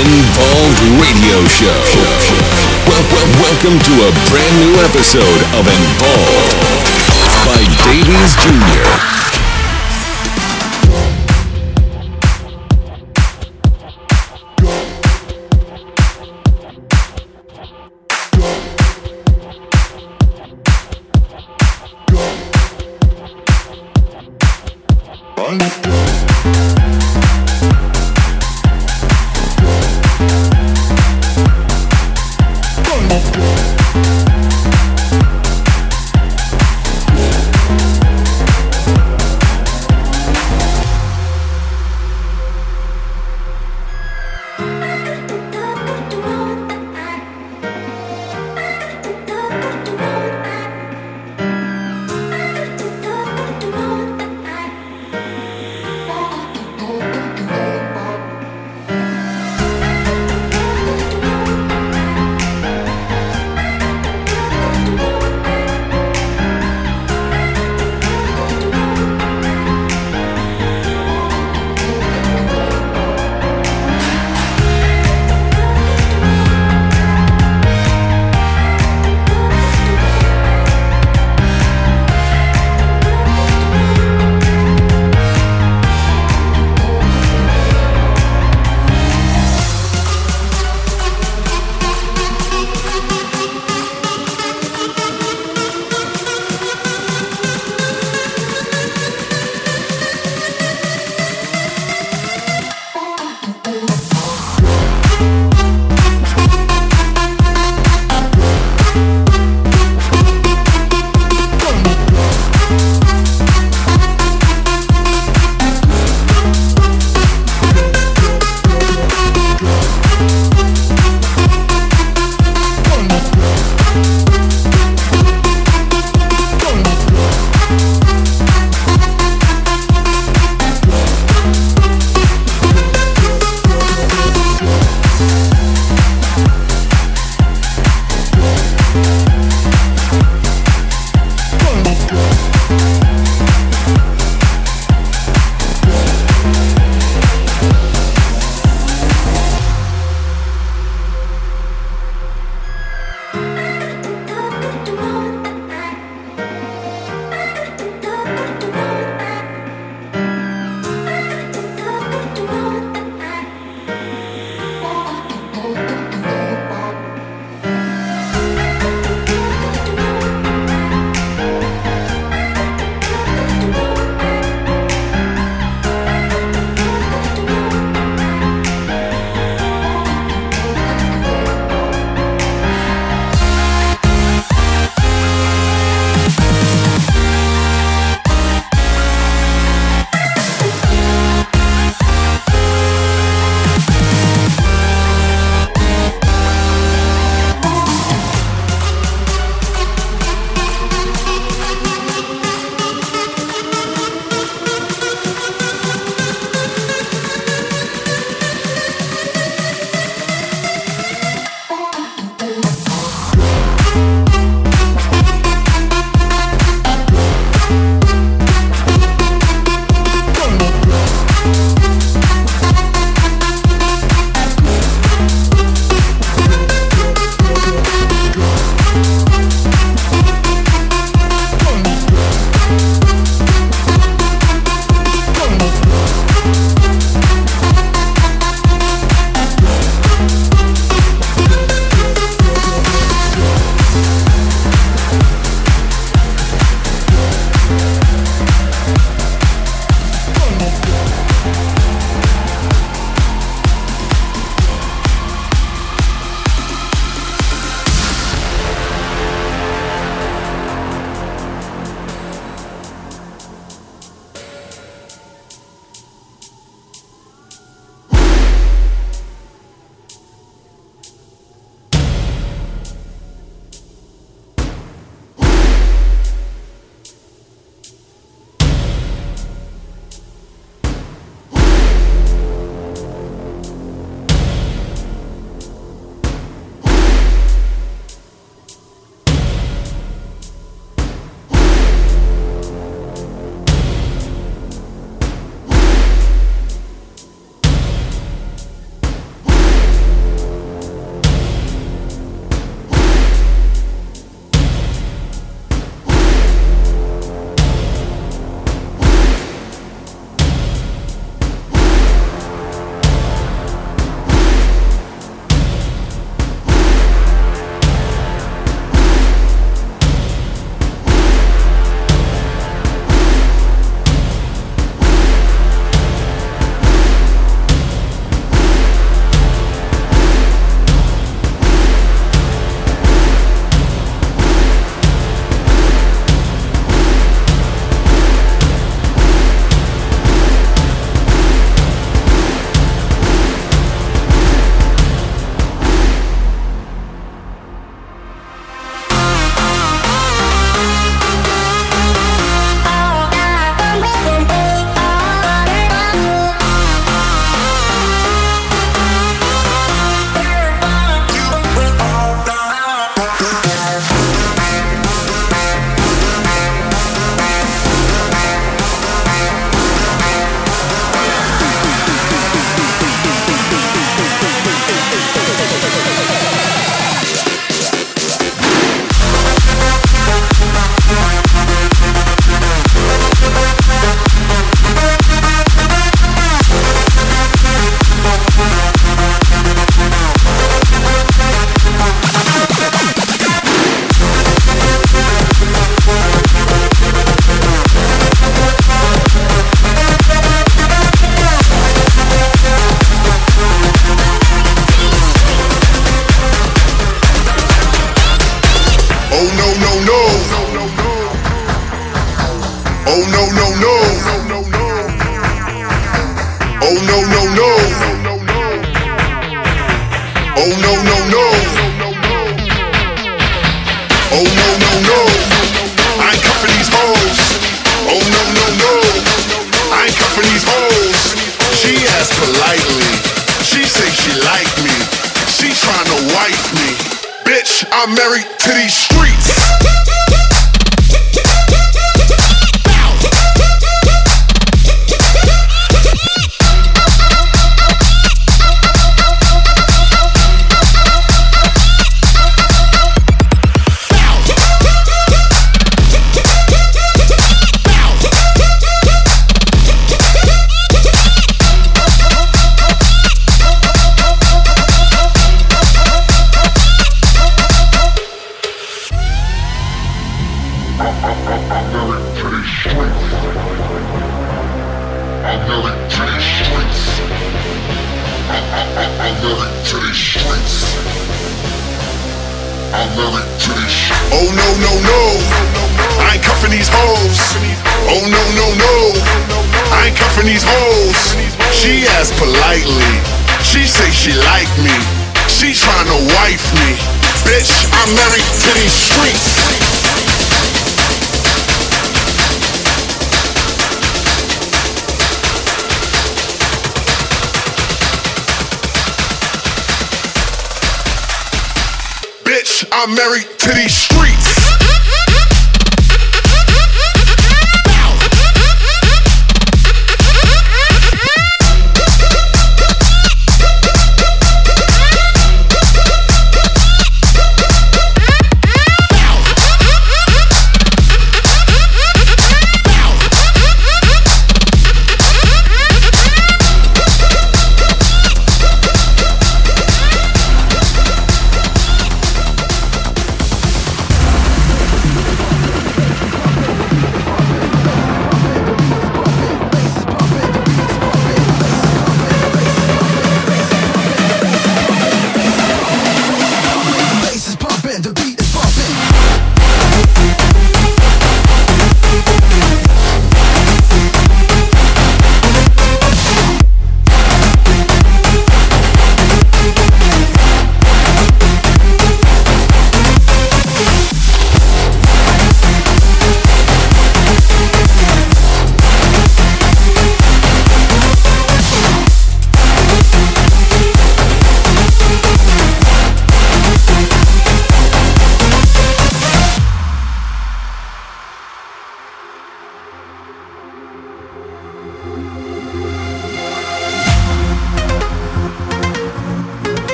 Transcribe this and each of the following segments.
Involved Radio Show. Well, well, welcome to a brand new episode of Involved by Davies Jr.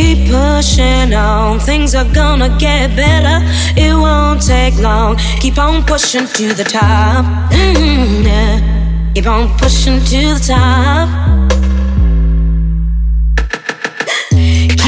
Keep pushing on, things are gonna get better. It won't take long. Keep on pushing to the top. Mm, yeah. Keep on pushing to the top.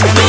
push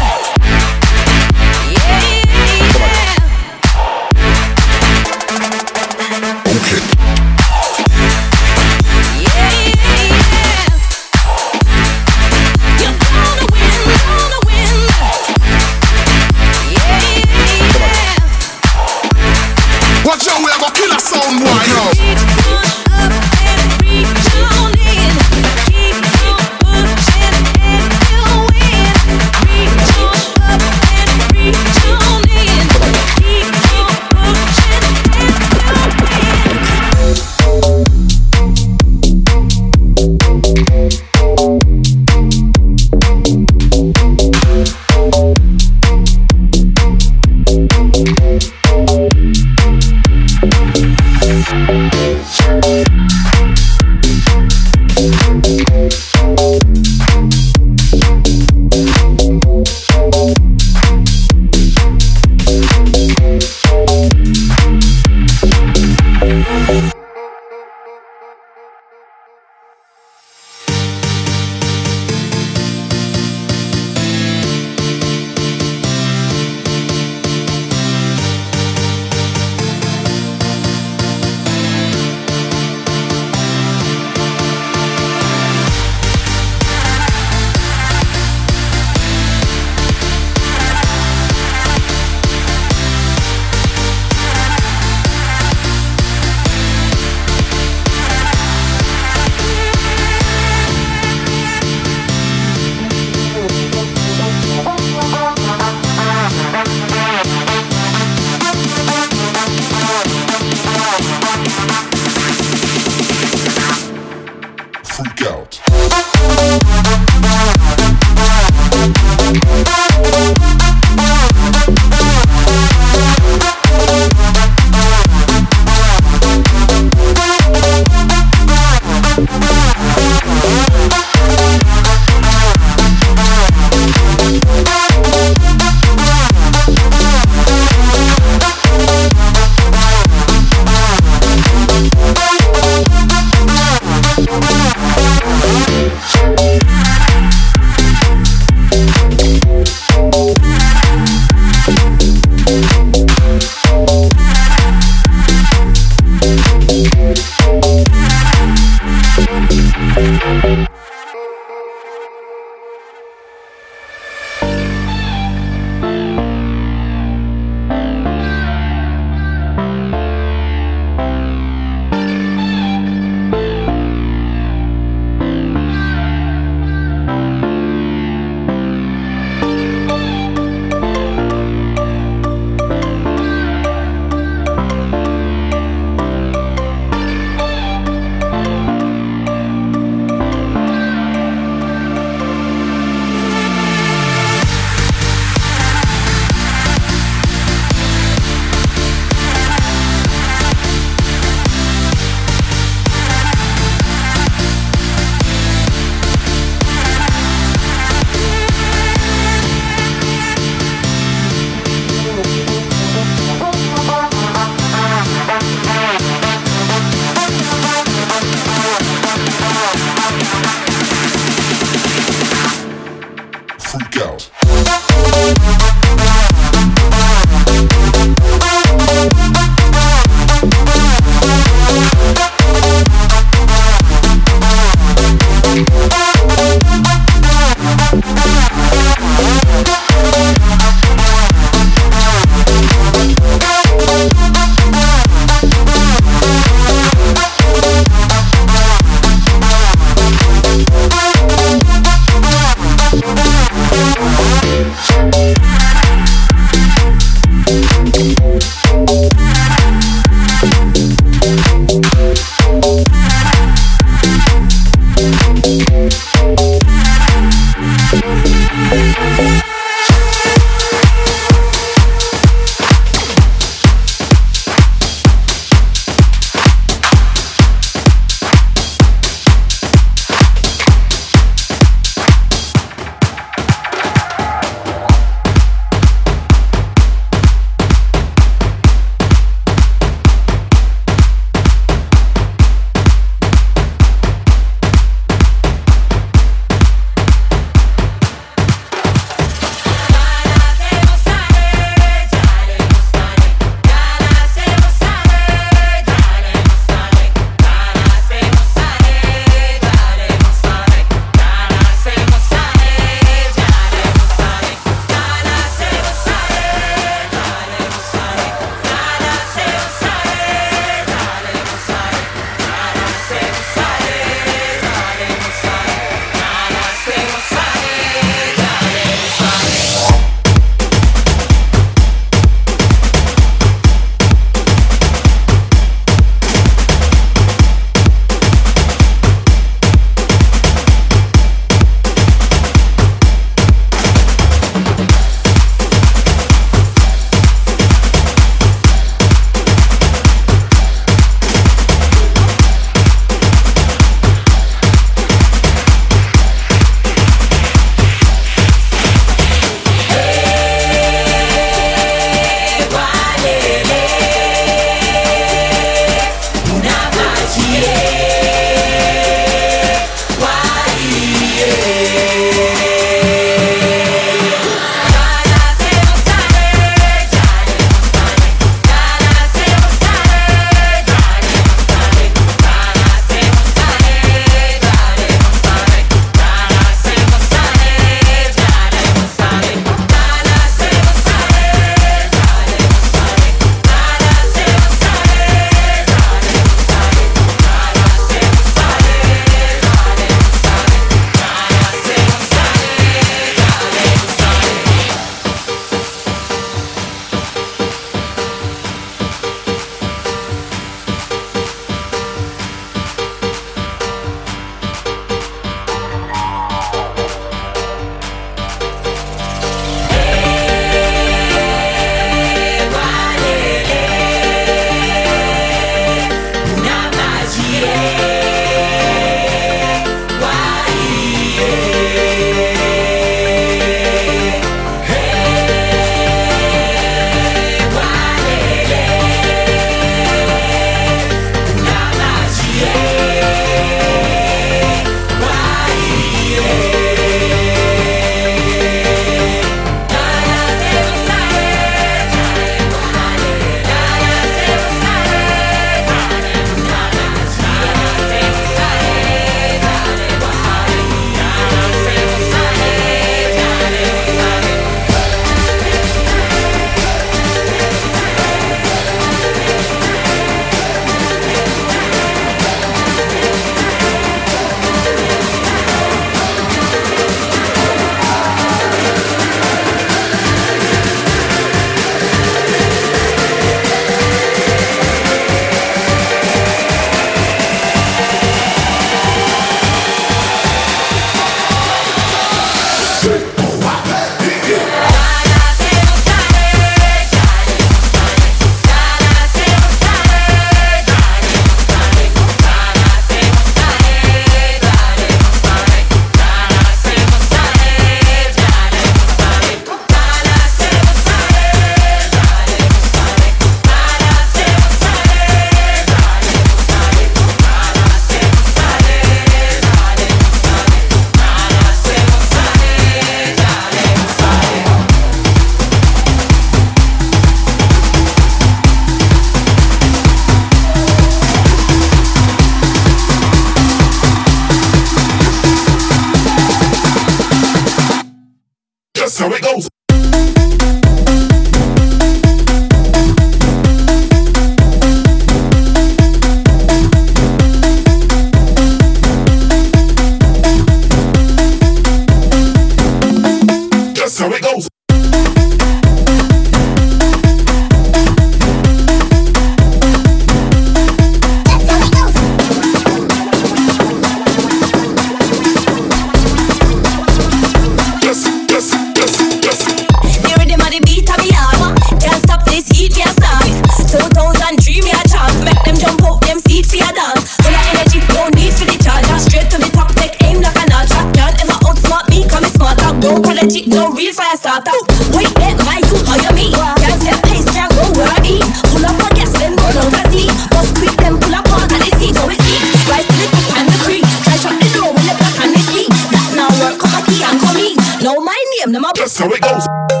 goes.